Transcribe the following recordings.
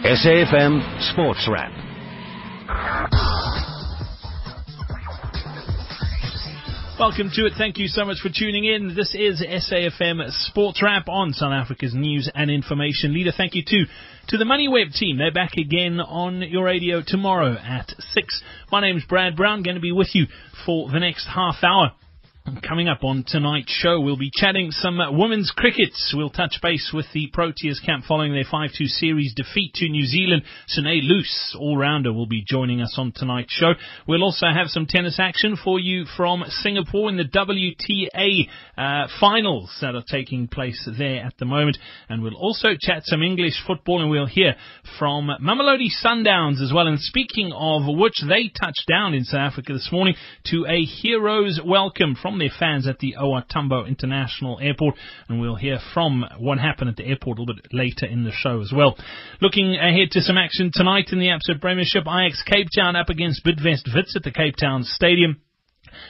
SAFM Sports Wrap. Welcome to it. Thank you so much for tuning in. This is SAFM Sports Wrap on South Africa's news and information leader. Thank you too to the MoneyWeb team. They're back again on your radio tomorrow at 6. My name's Brad Brown, going to be with you for the next half hour. Coming up on tonight's show, we'll be chatting some women's cricket. We'll touch base with the Proteas camp following their 5-2 series defeat to New Zealand. Sune Luus, all-rounder, will be joining us on tonight's show. We'll also have some tennis action for you from Singapore in the WTA uh, finals that are taking place there at the moment. And we'll also chat some English football and we'll hear from Mamelodi Sundowns as well. And speaking of which, they touched down in South Africa this morning to a hero's welcome from their fans at the OR International Airport, and we'll hear from what happened at the airport a little bit later in the show as well. Looking ahead to some action tonight in the Absa Premiership, Ajax Cape Town up against Bidvest Wits at the Cape Town Stadium.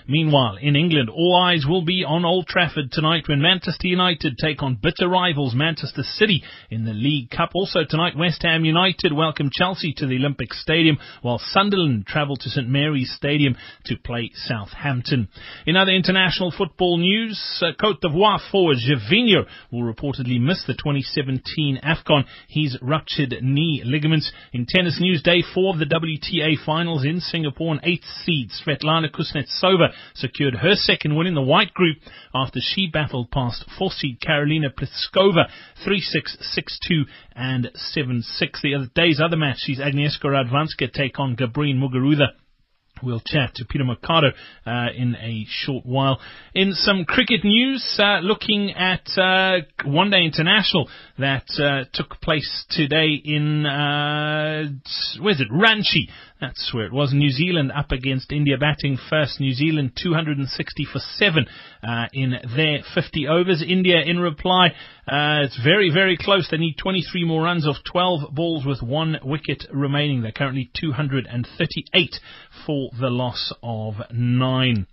Meanwhile, in England, all eyes will be on Old Trafford tonight when Manchester United take on bitter rivals Manchester City in the League Cup. Also tonight, West Ham United welcome Chelsea to the Olympic Stadium, while Sunderland travel to St Mary's Stadium to play Southampton. In other international football news, uh, Cote d'Ivoire forward Gervinho will reportedly miss the 2017 AFCON. He's ruptured knee ligaments. In tennis news, day four of the WTA finals in Singapore, an eighth seed, Svetlana Kuznetsova secured her second win in the white group after she battled past four seed Karolina Pliskova 3-6, 6-2 and 7-6. The other day's other match sees Agnieszka Radwanska take on Garbiñe Muguruza We'll chat to Peter Mercado uh, in a short while. In some cricket news, uh, looking at uh, One Day International that uh, took place today in uh, where's it? Ranchi. That's where it was. New Zealand up against India batting first. New Zealand 260 for seven uh, in their 50 overs. India in reply, it's very very close. They need 23 more runs off 12 balls with one wicket remaining. They're currently 238 for the loss of nine.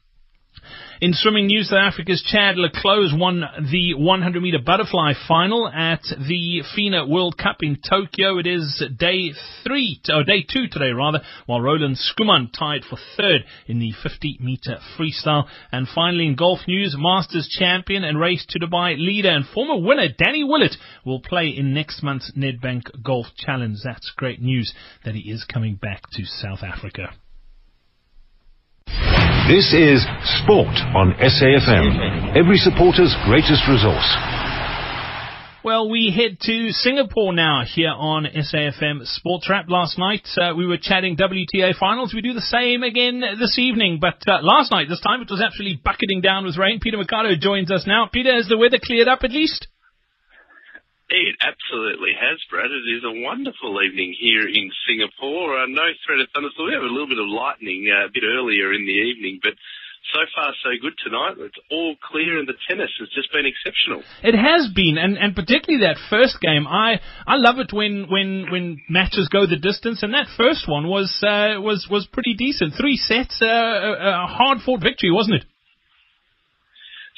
In swimming news, South Africa's Chad le Clos won the 100 meter butterfly final at the FINA World Cup in Tokyo. It is day three, or oh, day two today rather, while Roland Schoeman tied for third in the 50 meter freestyle. And finally in golf news, Masters champion and race to Dubai leader and former winner Danny Willett will play in next month's Nedbank Golf Challenge. That's great news that he is coming back to South Africa. This is Sport on SAFM, every supporter's greatest resource. Well, we head to Singapore now here on SAFM Sports Wrap. Last night uh, we were chatting WTA finals. We do the same again this evening, but uh, last night, this time, it was actually bucketing down with rain. Peter Mercado joins us now. Peter, has the weather cleared up at least? It absolutely has, Brad. It is a wonderful evening here in Singapore. Uh, no threat of thunderstorm. We have a little bit of lightning uh, a bit earlier in the evening, but so far so good tonight. It's all clear, and the tennis has just been exceptional. It has been, and, and particularly that first game. I I love it when when when matches go the distance, and that first one was uh, was was pretty decent. Three sets, uh, a, a hard fought victory, wasn't it?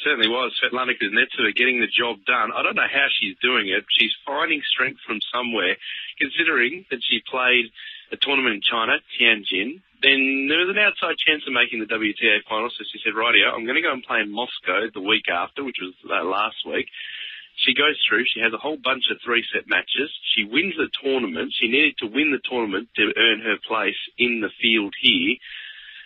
Certainly was. Svetlana Kuznetsova getting the job done. I don't know how she's doing it. She's finding strength from somewhere, considering that she played a tournament in China, Tianjin. Then there was an outside chance of making the WTA final, so she said, rightio, I'm going to go and play in Moscow the week after, which was uh, last week. She goes through, she has a whole bunch of three set matches. She wins the tournament. She needed to win the tournament to earn her place in the field here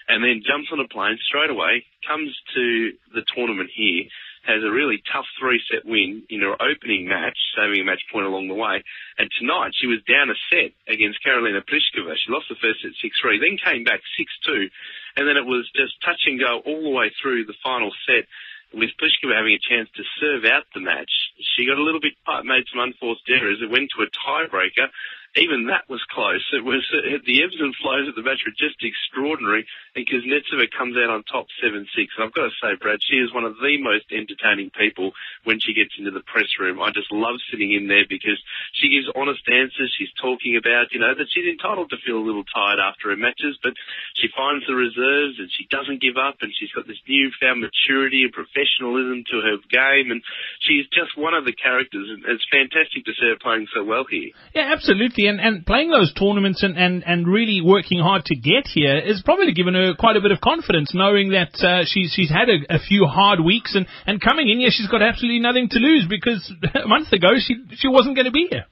and then jumps on a plane straight away, comes to the tournament here, has a really tough three set win in her opening match, saving a match point along the way. And tonight she was down a set against Karolina Pliskova. She lost the first set 6-3, then came back 6-2, and then it was just touch and go all the way through the final set with Pliskova having a chance to serve out the match. She got a little bit, made some unforced errors. It went to a tiebreaker even that was close. It was uh, the ebbs and flows of the match were just extraordinary, and Kuznetsova comes out on top seven six. And I've got to say, Brad, she is one of the most entertaining people when she gets into the press room. I just love sitting in there because she gives honest answers. She's talking about you know that she's entitled to feel a little tired after her matches, but she finds the reserves and she doesn't give up, and she's got this newfound maturity and professionalism to her game, and she's just one of the characters. And it's fantastic to see her playing so well here. Yeah, absolutely And, and playing those tournaments and, and, and really working hard to get here is probably given her quite a bit of confidence, knowing that uh, she's she's had a, a few hard weeks and, and coming in here, she's got absolutely nothing to lose because a month ago she she wasn't going to be here.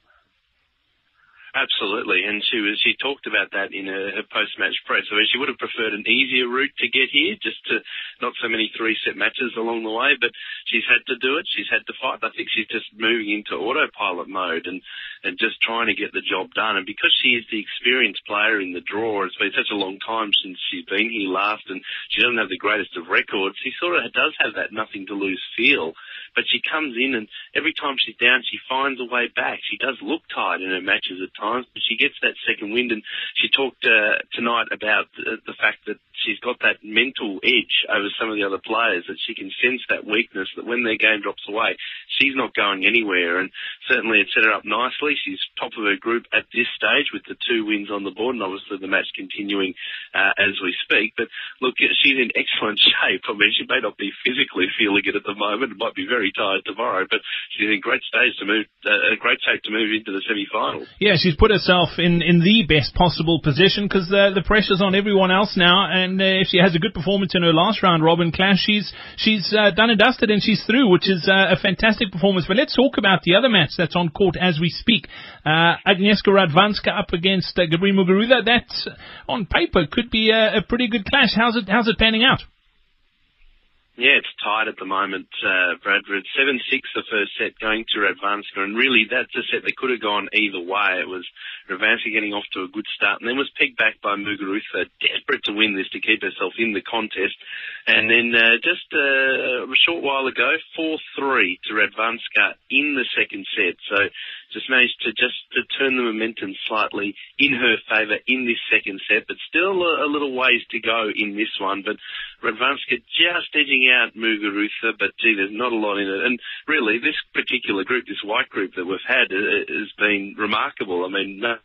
Absolutely, and she was she talked about that in her, her post match press. So she would have preferred an easier route to get here, just to not so many three set matches along the way. But she's had to do it. She's had to fight. I think she's just moving into autopilot mode and and just trying to get the job done. And because she is the experienced player in the draw, it's been such a long time since she's been here last, and she doesn't have the greatest of records. She sort of does have that nothing to lose feel. But she comes in and every time she's down, she finds a way back. She does look tired in her matches at times, but she gets that second wind. And she talked uh, tonight about the, the fact that she's got that mental edge over some of the other players that she can sense that weakness that when their game drops away, she's not going anywhere. And certainly it set her up nicely. She's top of her group at this stage with the two wins on the board, and obviously the match continuing uh, as we speak. But look, she's in excellent shape. I mean, she may not be physically feeling it at the moment. It Might be very tired tomorrow, but she's in great stage to move, uh, great shape to move into the semi-finals. Yeah, she's put herself in in the best possible position because the the pressure's on everyone else now, and uh, if she has a good performance in her last round robin clash, she's she's uh, done and dusted and she's through, which is uh, a fantastic performance. But let's talk about the other match that's on court as we speak. Uh, Agnieszka Radwanska up against uh, Gabriela Muguruza. That, on paper, could be a, a pretty good clash. How's it how's it panning out? Yeah, it's tied at the moment, uh, Bradford. 7-6 the first set going to Radwanska, and really that's a set that could have gone either way. It was Radwanska getting off to a good start, and then was pegged back by Muguruza, desperate to win this to keep herself in the contest. And then uh, just uh, a short while ago, 4-3 to Radwanska in the second set. So just managed to just to turn the momentum slightly in her favour in this second set, but still a, a, little ways to go in this one. But Radwanska just edging out Muguruza, but gee, there's not a lot in it. And really, this particular group, this white group that we've had, uh, has been remarkable. I mean, no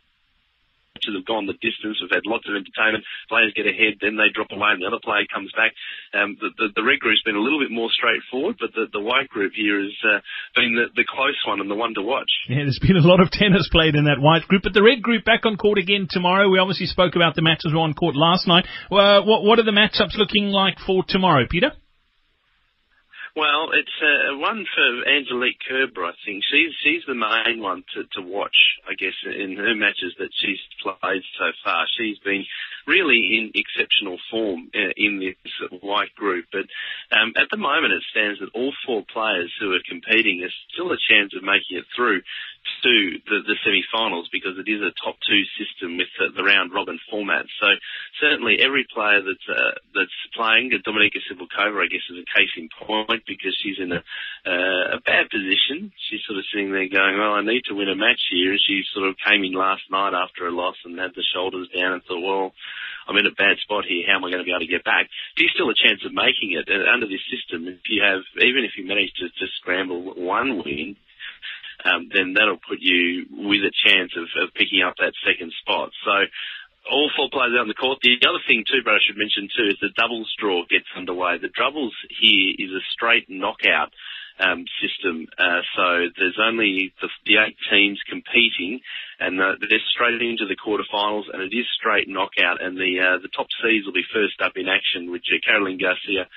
matches have gone the distance. We've had lots of entertainment. Players get ahead, then they drop away, and the other player comes back. Um, the, the, the red group's been a little bit more straightforward, but the, the white group here has uh, been the, the close one and the one to watch. Yeah, there's been a lot of tennis played in that white group, but the red group back on court again tomorrow. We obviously spoke about the matches were on court last night. Uh, what, what are the matchups looking like for tomorrow, Peter? Well, it's uh, one for Angelique Kerber, I think. She's she's the main one to, to watch, I guess, in her matches that she's played so far. She's been really in exceptional form uh, in this white group. But um, at the moment, it stands that all four players who are competing are still a chance of making it through to the, the semi-finals because it is a top two system with the, the round robin format. So certainly every player that's uh, that's playing, Dominika Cibulkova, I guess, is a case in point because she's in a, uh, a bad position. She's sort of sitting there going, well, I need to win a match here. And she sort of came in last night after a loss and had the shoulders down and thought, well, I'm in a bad spot here. How am I going to be able to get back? There's still a chance of making it. And under this system, if you have, even if you manage to, to scramble one win, um, then that'll put you with a chance of, of picking up that second spot. So all four players out on the court. The other thing too, Brad, I should mention too, is the doubles draw gets underway. The doubles here is a straight knockout um, system. Uh, so there's only the, the, eight teams competing, and uh, they're straight into the quarterfinals, and it is straight knockout. And the uh, the top seeds will be first up in action, with Caroline Garcia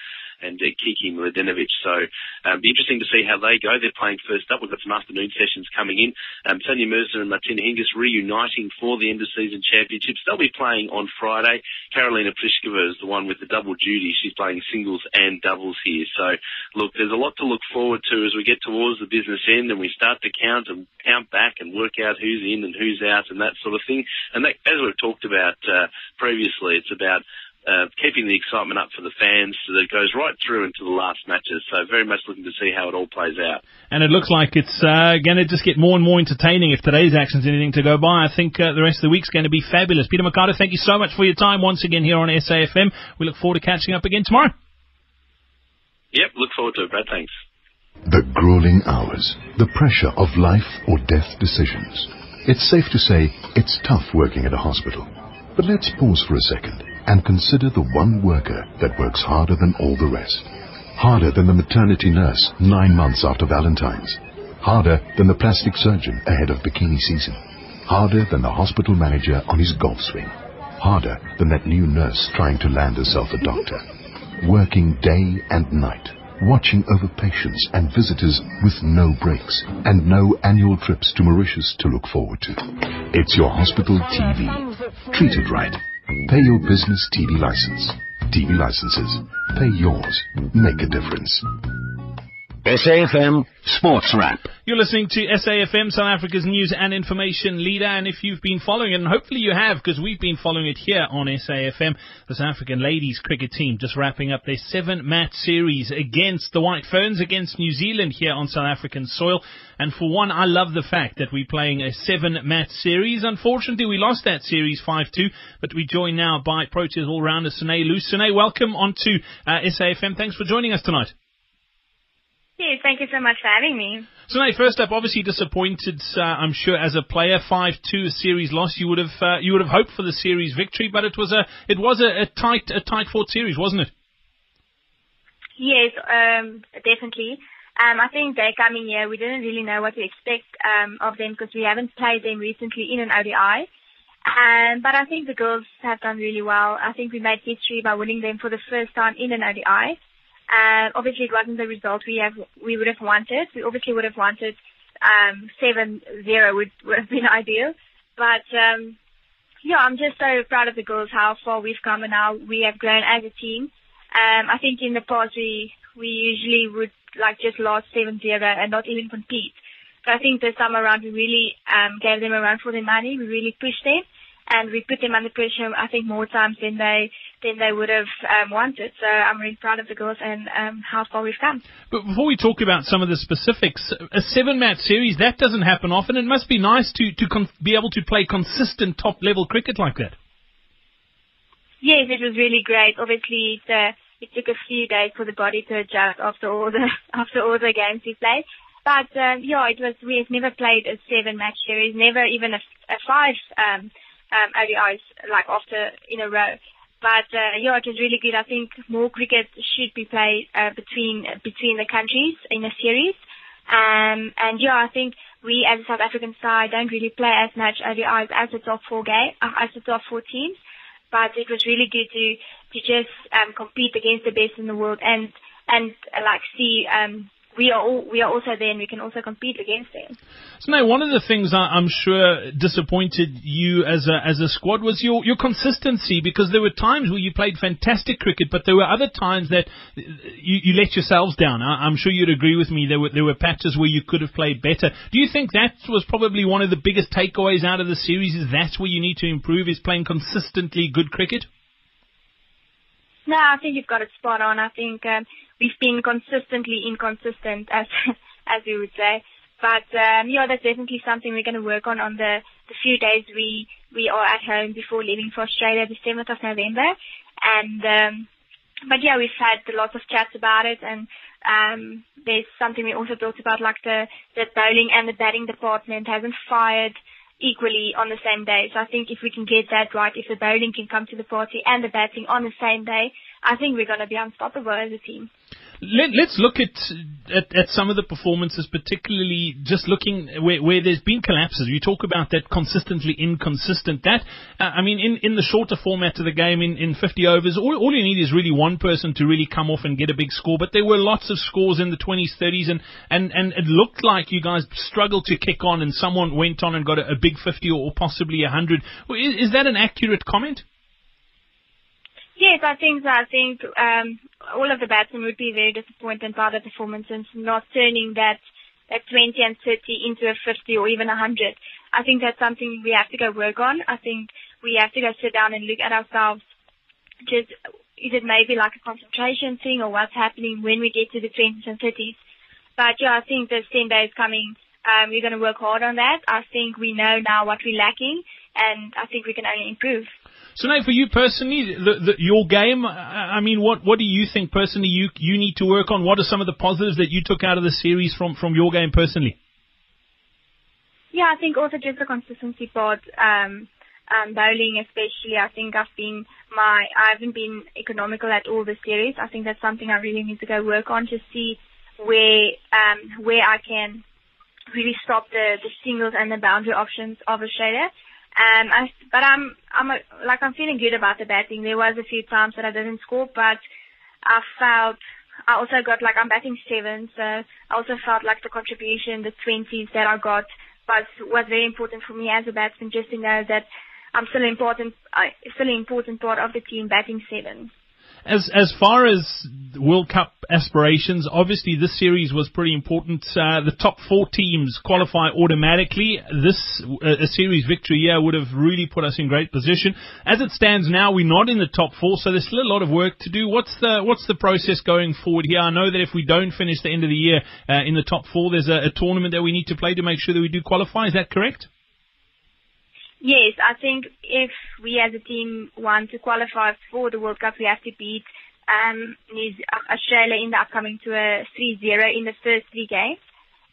and uh, Kiki Mladenovic. So um, be interesting to see how they go. They're playing first up. We've got some afternoon sessions coming in. Um, Sania Mirza and Martina Hingis reuniting for the end of season championships. They'll be playing on Friday. Karolina Pliskova is the one with the double duty. She's playing singles and doubles here. So look, there's a lot to look forward to as we get towards the business end and we start to count and count back and work out who's in and who's out and that sort of thing. And that, as we've talked about uh, previously, it's about uh, keeping the excitement up for the fans so that it goes right through into the last matches. So very much looking to see how it all plays out. And it looks like it's uh, going to just get more and more entertaining if today's action's anything to go by. I think uh, the rest of the week's going to be fabulous. Peter Mercado, thank you so much for your time once again here on SAFM. We look forward to catching up again tomorrow. Yep, look forward to it, Brad. Thanks. The grueling hours, the pressure of life or death decisions. It's safe to say it's tough working at a hospital. But let's pause for a second and consider the one worker that works harder than all the rest. Harder than the maternity nurse nine months after Valentine's. Harder than the plastic surgeon ahead of bikini season Harder than the hospital manager on his golf swing. Harder than that new nurse trying to land herself a doctor. Working day and night, watching over patients and visitors with no breaks and no annual trips to Mauritius to look forward to. It's your hospital TV. Treat it right. Pay your business TV license. TV licenses. Pay yours. Make a difference. SAFM Sports Wrap. You're listening to SAFM, South Africa's news and information leader. And if you've been following it, and hopefully you have, because we've been following it here on SAFM, the South African ladies cricket team just wrapping up their seven match series against the White Ferns, against New Zealand here on South African soil. And for one, I love the fact that we're playing a seven match series. Unfortunately, we lost that series 5-2, but we joined now by Proteas all-rounder Sune Luus. Sune, welcome onto uh, SAFM. Thanks for joining us tonight. Yes, thank you so much for having me. So, now, first up, obviously disappointed, uh, I'm sure, as a player. Five-two series loss. You would have uh, you would have hoped for the series victory, but it was a it was a, a tight a tight fought series, wasn't it? Yes, um, definitely. Um, I think they coming here, we didn't really know what to expect um, of them because we haven't played them recently in an ODI. Um, but I think the girls have done really well. I think we made history by winning them for the first time in an ODI. Uh, obviously, it wasn't the result we have we would have wanted. We obviously would have wanted um, seven zero would would have been ideal, but um, yeah, I'm just so proud of the girls how far we've come and how we have grown as a team. Um, I think in the past we we usually would like just lost seven zero and not even compete. But I think this time around we really um, gave them a run for their money. We really pushed them and we put them under pressure. I think more times than they than they would have um, wanted. So I'm really proud of the girls and um, how far we've come. But before we talk about some of the specifics, a seven-match series that doesn't happen often. It must be nice to to con- be able to play consistent top-level cricket like that. Yes, it was really great. Obviously, it, uh, it took a few days for the body to adjust after all the after all the games we played. But um, yeah, it was. We've never played a seven-match series, never even a, a five um, um, ODIs like after in a row. But uh, yeah, it was really good. I think more cricket should be played uh, between between the countries in a series. Um, and yeah, I think we as a South African side don't really play as much ODIs as the top four game, uh, as the top four teams. But it was really good to to just um, compete against the best in the world and and uh, like see um, we are all, we are also there and we can also compete against them. So now, one of the things I, am sure disappointed you as a as a squad was your your consistency because there were times where you played fantastic cricket, but there were other times that you, you let yourselves down. I, am sure you'd agree with me. There were there were patches where you could have played better. Do you think that was probably one of the biggest takeaways out of the series? Is that's where you need to improve? Is playing consistently good cricket? No, I think you've got it spot on. I think um, we've been consistently inconsistent, as as we would say. But um, yeah, that's definitely something we're going to work on on the the few days we we are at home before leaving for Australia, the 7th of November. And um, but yeah, we've had lots of chats about it, and um, there's something we also talked about, like the the bowling and the batting department hasn't fired equally on the same day. So I think if we can get that right, if the bowling can come to the party and the batting on the same day, I think we're going to be unstoppable as a team. Let, us look at, at, at some of the performances, particularly just looking where, where there's been collapses. You talk about that consistently inconsistent. That uh, I mean, in, in the shorter format of the game, in, in 50 overs, all, all you need is really one person to really come off and get a big score. But there were lots of scores in the 20s, 30s, and and and it looked like you guys struggled to kick on, and someone went on and got a, a big 50 or possibly a 100. Is, is that an accurate comment? Yes, I think. I think um, all of the batsmen would be very disappointed by the performance and not turning that that 20 and 30 into a 50 or even a 100. I think that's something we have to go work on. I think we have to go sit down and look at ourselves. Just is it maybe like a concentration thing or what's happening when we get to the 20s and 30s? But yeah, I think this 10 days coming, um, we're going to work hard on that. I think we know now what we're lacking, and I think we can only improve. So now, for you personally, the, the, your game. I mean, what what do you think personally you you need to work on? What are some of the positives that you took out of the series from from your game personally? Yeah, I think also just the consistency part. Um, um, bowling, especially, I think I've been my I haven't been economical at all this series. I think that's something I really need to go work on to see where um, where I can really stop the, the singles and the boundary options of Australia. Um, I, but I'm, I'm a, like I'm feeling good about the batting. There was a few times that I didn't score, but I felt I also got like I'm batting seven, so I also felt like the contribution, the twenties that I got was was very important for me as a batsman, just to know that I'm still important, uh, still an important part of the team batting seven. As as far as World Cup aspirations, obviously this series was pretty important. Uh, the top four teams qualify automatically. This uh, a series victory here would have really put us in great position. As it stands now, we're not in the top four, so there's still a lot of work to do. What's the what's the process going forward here? I know that if we don't finish the end of the year uh, in the top four, there's a, a tournament that we need to play to make sure that we do qualify. Is that correct? Yes, I think if we as a team want to qualify for the World Cup, we have to beat um, Australia in the upcoming tour 3-0 in the first three games.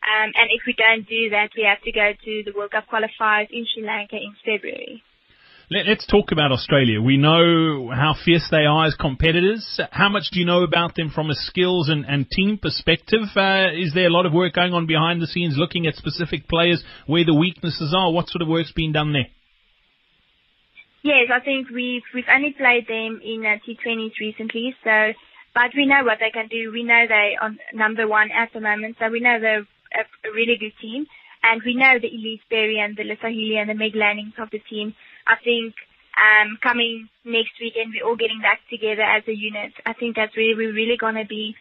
Um, and if we don't do that, we have to go to the World Cup qualifiers in Sri Lanka in February. Let, us talk about Australia. We know how fierce they are as competitors. How much do you know about them from a skills and, and team perspective? Uh, is there a lot of work going on behind the scenes looking at specific players, where the weaknesses are? What sort of work's been done there? Yes, I think we've we've only played them in uh, T20s recently, so but we know what they can do. We know they are number one at the moment, so we know they're a, really good team, and we know the Ellyse Perry and the Alyssa Healy and the Meg Lannings of the team. I think um, coming next weekend, we're all getting back together as a unit. I think that's really we're really gonna be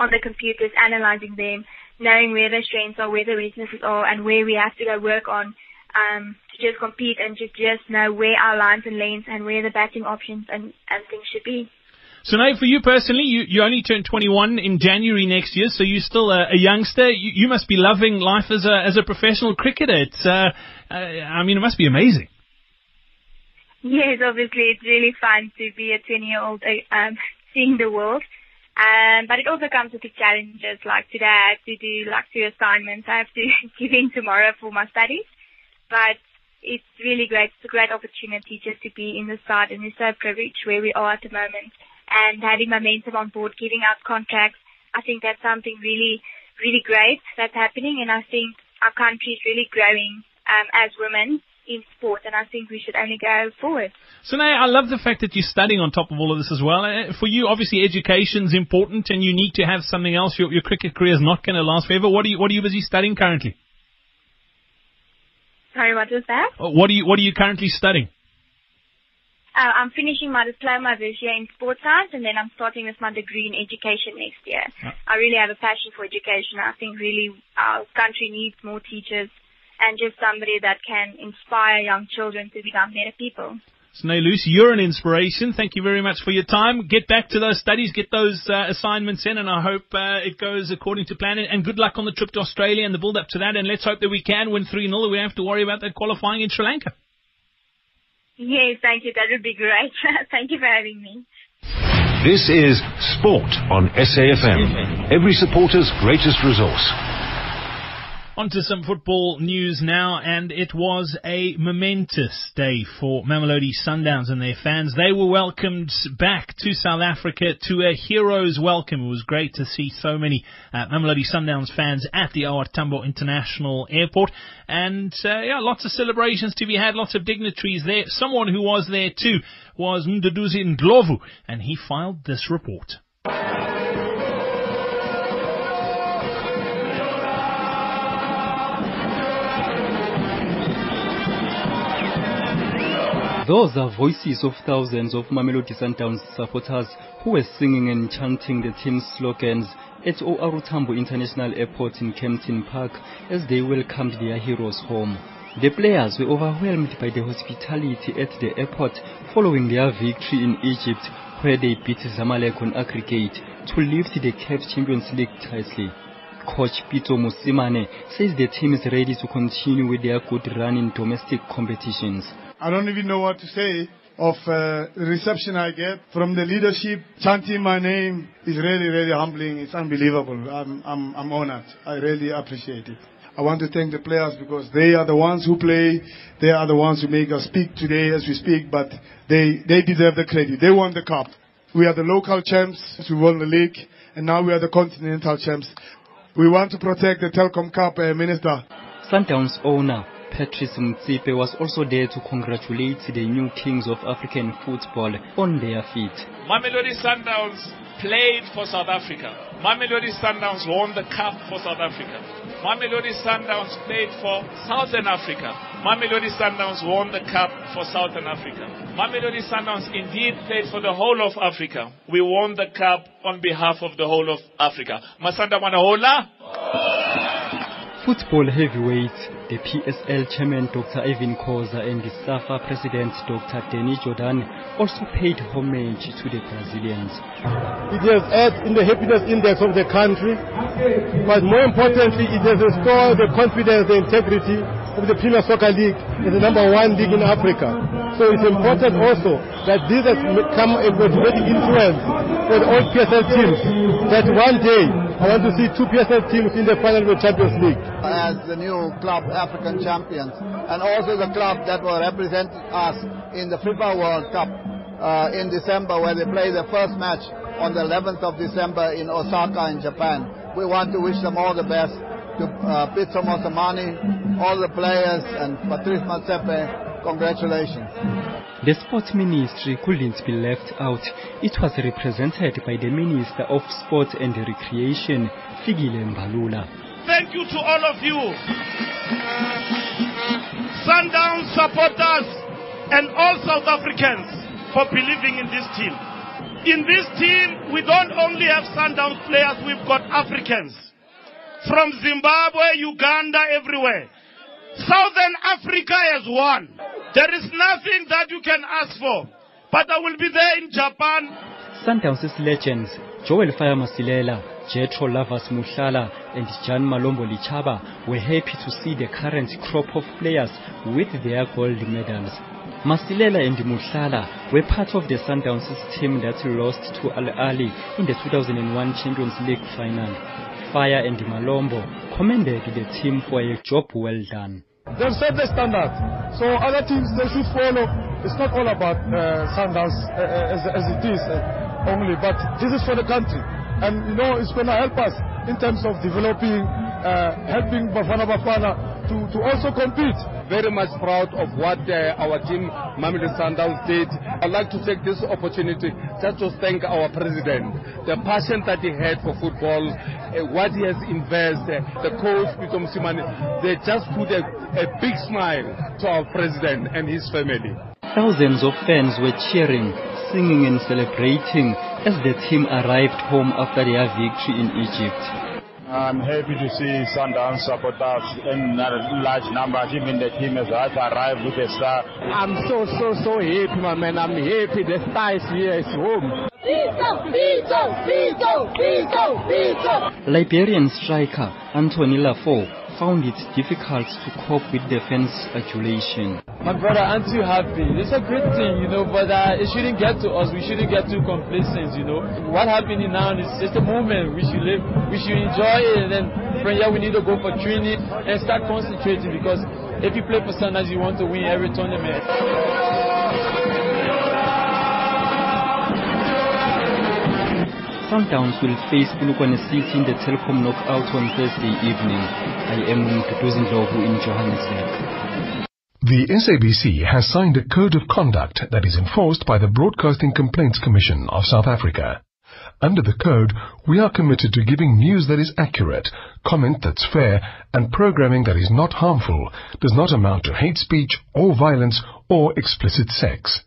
on the computers analyzing them, knowing where their strengths are, where their weaknesses are, and where we have to go work on um, to just compete and just just know where our lines and lanes and where the batting options and, and things should be. So now, for you personally, you, you only turned 21 in January next year, so you're still a, a youngster. You, you must be loving life as a as a professional cricketer. It's, uh, uh, I mean, it must be amazing. Yes, obviously, it's really fun to be a 20 year old uh, um, seeing the world. Um, but it also comes with the challenges. Like today, I have to do like two assignments. I have to give in tomorrow for my studies but it's really great. It's a great opportunity just to be in the side and we're so privileged where we are at the moment and having momentum on board, giving out contracts. I think that's something really, really great that's happening and I think our country is really growing um, as women in sport, and I think we should only go forward. So now, I love the fact that you're studying on top of all of this as well. Uh, for you, obviously, education's important, and you need to have something else. Your, your cricket career is not going to last forever. What are you What are you busy studying currently? Sorry, what was that? Uh, what are you What are you currently studying? Uh, I'm finishing my diploma this year in sports science, and then I'm starting with my degree in education next year. I really have a passion for education. I think really our country needs more teachers and just somebody that can inspire young children to become better people. Sune Luus, you're an inspiration. Thank you very much for your time. Get back to those studies, get those uh, assignments in, and I hope uh, it goes according to plan. And good luck on the trip to Australia and the build up to that. And let's hope that we can win 3 0. We don't have to worry about that qualifying in Sri Lanka. Yes, thank you. That would be great. thank you for having me. This is Sport on SAFM, every supporter's greatest resource. On to some football news now, and it was a momentous day for Mamelodi Sundowns and their fans. They were welcomed back to South Africa to a hero's welcome. It was great to see so many uh, Mamelodi Sundowns fans at the OR Tambo International Airport, and uh, yeah, lots of celebrations to be had, lots of dignitaries there. Someone who was there too was Mduduzi Ndlovu, and he filed this report. Those are voices of thousands of Mamelodi Sundowns supporters who were singing and chanting the team's slogans at OR Tambo International Airport in Kempton Park as they welcomed their heroes home. The players were overwhelmed by the hospitality at the airport following their victory in Egypt where they beat Zamalek on aggregate to lift the CAF Champions League title. Coach Pitso Mosimane says the team is ready to continue with their good run in domestic competitions. I don't even know what to say of uh, the reception I get from the leadership. Chanting my name is really, really humbling. It's unbelievable. I'm, I'm, I'm honored. I really appreciate it. I want to thank the players because they are the ones who play. They are the ones who make us speak today as we speak, but they, they deserve the credit. They won the cup. We are the local champs. We won the league, and now we are the continental champs. We want to protect the Telkom Cup, uh, Minister. Sundowns owner Patrice Motsepe was also there to congratulate the new kings of African football on their feet. Mamelodi Sundowns played for South Africa. Mamelodi Sundowns won the cup for South Africa. Mamelodi Sundowns played for Southern Africa. Mamelodi Sundowns won the cup for Southern Africa. Mamelodi Sundowns indeed played for the whole of Africa. We won the cup on behalf of the whole of Africa. Masanda Manahola. Football heavyweight, the PSL chairman Dr. Irvin Khoza and the SAFA president Dr. Danny Jordan also paid homage to the Brazilians. It has added in the happiness index of the country, but more importantly, it has restored the confidence, the integrity of the Premier Soccer League as the number one league in Africa. So it's important also that this has become a motivating influence for all PSL teams that one day I want to see two PSL teams in the final of the Champions League. As the new club African champions and also the club that will represent us in the FIFA World Cup uh, in December where they play the first match on the 11th of December in Osaka in Japan. We want to wish them all the best to uh, Pitso Mosimane, all the players and Patrice Motsepe, congratulations. The sports ministry couldn't be left out. It was represented by the Minister of Sport and Recreation, Fikile Mbalula. Thank you to all of you, Sundown supporters and all South Africans for believing in this team. In this team, we don't only have Sundown players, we've got Africans. From Zimbabwe, Uganda, everywhere. Southern Africa has won. There is nothing that you can ask for. But I will be there in Japan. Sundowns' legends, Joel Fire Masilela, Jetro Lavas Muhlala, and Jan Malombo Lichaba were happy to see the current crop of players with their gold medals. Masilela and Muhlala were part of the Sundowns team that lost to Al Ahly in the 2001 Champions League final. Fire and Malombo commended the team for a job well done. They've set the standard, so other teams they should follow. It's not all about uh, Sundowns uh, as, as it is uh, only, but this is for the country, and you know it's going to help us in terms of developing, uh, helping Bafana Bafana to, to also compete. Very much proud of what uh, our team, Mamelodi Sundowns, did. I'd like to take this opportunity just to thank our president, the passion that he had for football, uh, what he has invested, the coach, Pitso Mosimane, they just put a, a big smile to our president and his family. Thousands of fans were cheering, singing and celebrating as the team arrived home after their victory in Egypt. I'm happy to see Sundowns supporters in large numbers. Even the team has arrived with a star. I'm so, so, so happy, my man. I'm happy. The star is here. It's home. Liberian striker Anthony Laffor found it difficult to cope with the adulation. My brother, I'm too happy. It's a good thing, you know, but uh, it shouldn't get to us. We shouldn't get too complacent, you know. What happening now is just a moment. We should live, we should enjoy it, and then from here we need to go for training and start concentrating because if you play for Sundowns, you want to win every tournament. Sundowns will face Polokwane City in the Telkom knockout on Thursday evening. I am Mduduzi in Johannesburg. The SABC has signed a code of conduct that is enforced by the Broadcasting Complaints Commission of South Africa. Under the code, we are committed to giving news that is accurate, comment that's fair, and programming that is not harmful, does not amount to hate speech or violence or explicit sex.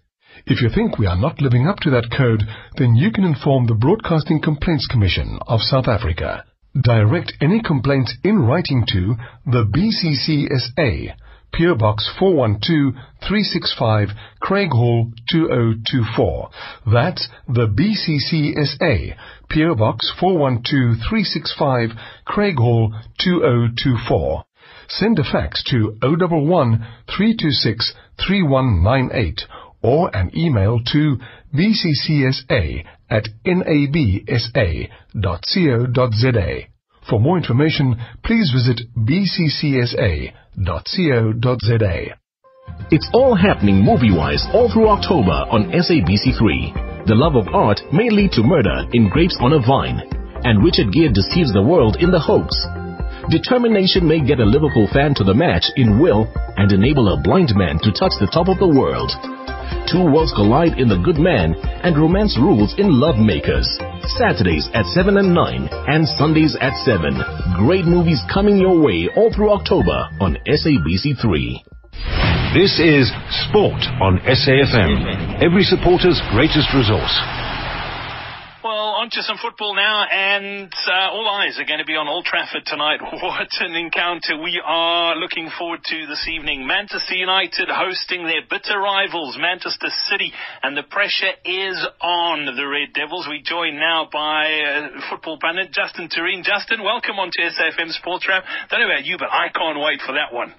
If you think we are not living up to that code, then you can inform the Broadcasting Complaints Commission of South Africa. Direct any complaints in writing to the BCCSA, PO Box 412 365, Craighall 2024. That's the BCCSA, PO Box 412 365, Craighall 2024. Send a fax to 011 326 3198 or an email to bccsa at nabsa.co.za. For more information, please visit bccsa.co.za. It's all happening movie-wise all through October on SABC3. The love of art may lead to murder in Grapes on a Vine. and Richard Gere deceives the world in The Hoax. Determination may get a Liverpool fan to the match in will and enable a blind man to touch the top of the world. Two worlds collide in The Good Man and romance rules in Love Makers. Saturdays at 7 and 9 and Sundays at 7. Great movies coming your way all through October on SABC3. This is Sport on SAFM. Every supporter's greatest resource. On to some football now, and uh, all eyes are going to be on Old Trafford tonight. What an encounter we are looking forward to this evening. Manchester United hosting their bitter rivals, Manchester City, and the pressure is on the Red Devils. We join now by uh, football pundit Justin Tureen. Justin, welcome on to SAFM Sports Wrap. Don't know about you, but I can't wait for that one.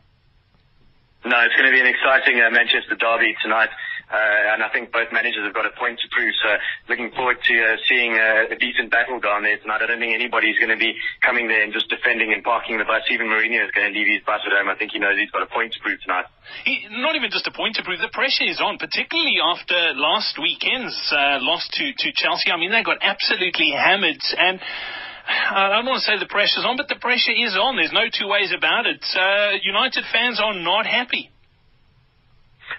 No, it's going to be an exciting uh, Manchester derby tonight. Uh, and I think both managers have got a point to prove. So looking forward to uh, seeing uh, a decent battle down there tonight. I don't think anybody's going to be coming there and just defending and parking the bus. Even Mourinho is going to leave his bus at home. I think he knows he's got a point to prove tonight. He, not even just a point to prove. The pressure is on, particularly after last weekend's uh, loss to, to Chelsea. I mean, they got absolutely hammered and. I don't want to say the pressure's on, but the pressure is on. There's no two ways about it. Uh, United fans are not happy.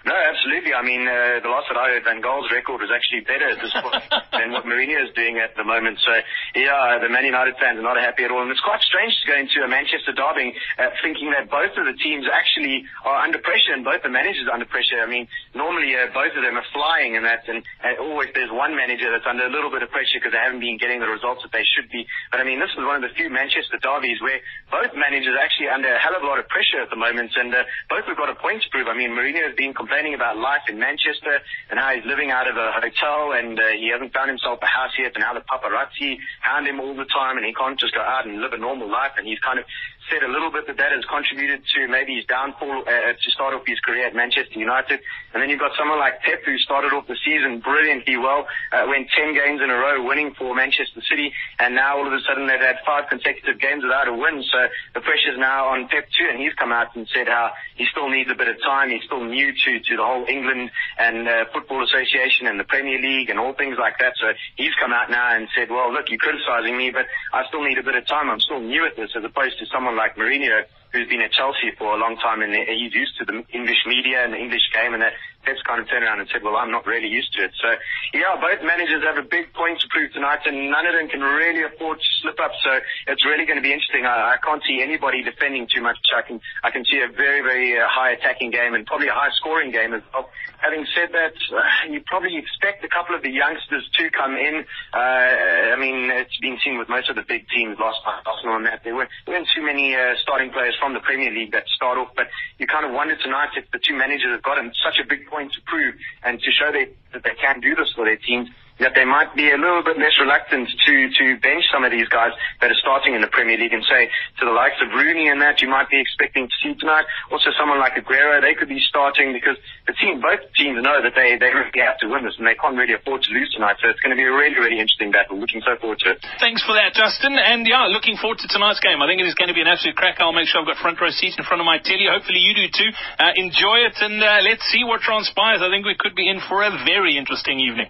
No, absolutely. I mean, uh, the last that I heard, Van Gaal's record was actually better at this point than what Mourinho is doing at the moment. So, yeah, the Man United fans are not happy at all. And it's quite strange to go into a Manchester derby uh, thinking that both of the teams actually are under pressure and both the managers are under pressure. I mean, normally uh, both of them are flying and that, and uh, always there's one manager that's under a little bit of pressure because they haven't been getting the results that they should be. But I mean, this is one of the few Manchester derbies where both managers are actually under a hell of a lot of pressure at the moment, and uh, both have got a point to prove. I mean, Mourinho has been complaining about life in Manchester and how he's living out of a hotel and uh, he hasn't found himself a house yet and how the paparazzi hound him all the time and he can't just go out and live a normal life and he's kind of said a little bit that that has contributed to maybe his downfall uh, to start off his career at Manchester United. And then you've got someone like Pep who started off the season brilliantly well, uh, went 10 games in a row winning for Manchester City, and now all of a sudden they've had five consecutive games without a win. So the pressure's now on Pep too, and he's come out and said how he still needs a bit of time. He's still new to, to the whole England and uh, Football Association and the Premier League and all things like that. So he's come out now and said, well, look, you're criticizing me, but I still need a bit of time. I'm still new at this as opposed to someone like Mourinho who's been at Chelsea for a long time and he's used to the English media and the English game and that Pep's kind of turned around and said, well, I'm not really used to it. So, yeah, both managers have a big point to prove tonight and none of them can really afford to slip up. So it's really going to be interesting. I, I can't see anybody defending too much. I can, I can see a very, very uh, high attacking game and probably a high scoring game as well. Having said that, uh, you probably expect a couple of the youngsters to come in. Uh, I mean, it's been seen with most of the big teams last night, Arsenal and that. There weren't, there weren't too many uh, starting players from the Premier League that start off, but you kind of wonder tonight if the two managers have gotten such a big point to prove and to show they, that they can do this for their teams that they might be a little bit less reluctant to, to bench some of these guys that are starting in the Premier League and say to the likes of Rooney and that you might be expecting to see tonight. Also someone like Aguero, they could be starting because the team, both teams know that they, they really have to win this and they can't really afford to lose tonight. So it's going to be a really, really interesting battle. Looking so forward to it. Thanks for that, Justin. And yeah, looking forward to tonight's game. I think it is going to be an absolute crack. I'll make sure I've got front row seats in front of my telly. Hopefully you do too. Uh, enjoy it and uh, let's see what transpires. I think we could be in for a very interesting evening.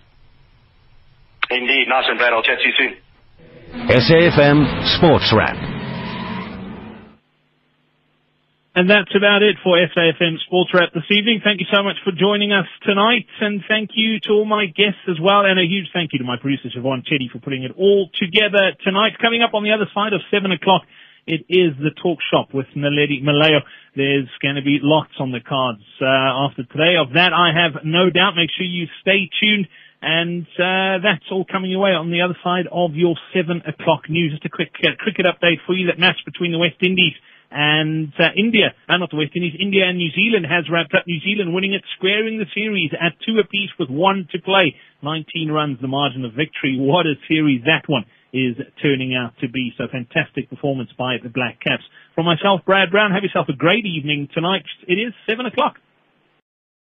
Indeed. Nice one, Brad. I'll chat to you soon. SAFM Sports Wrap. And that's about it for SAFM Sports Wrap this evening. Thank you so much for joining us tonight, and thank you to all my guests as well, and a huge thank you to my producer Siobhan Chetty for putting it all together tonight. Coming up on the other side of seven o'clock, it is the talk shop with Naledi Malayo. There's going to be lots on the cards uh, after today. Of that, I have no doubt. Make sure you stay tuned. And uh, that's all coming your way on the other side of your 7 o'clock news. Just a quick uh, cricket update for you. That match between the West Indies and uh, India, uh, not the West Indies, India and New Zealand has wrapped up. New Zealand winning it, squaring the series at two apiece with one to play. 19 runs, the margin of victory. What a series that one is turning out to be. So fantastic performance by the Black Caps. From myself, Brad Brown, have yourself a great evening tonight. It is 7 o'clock.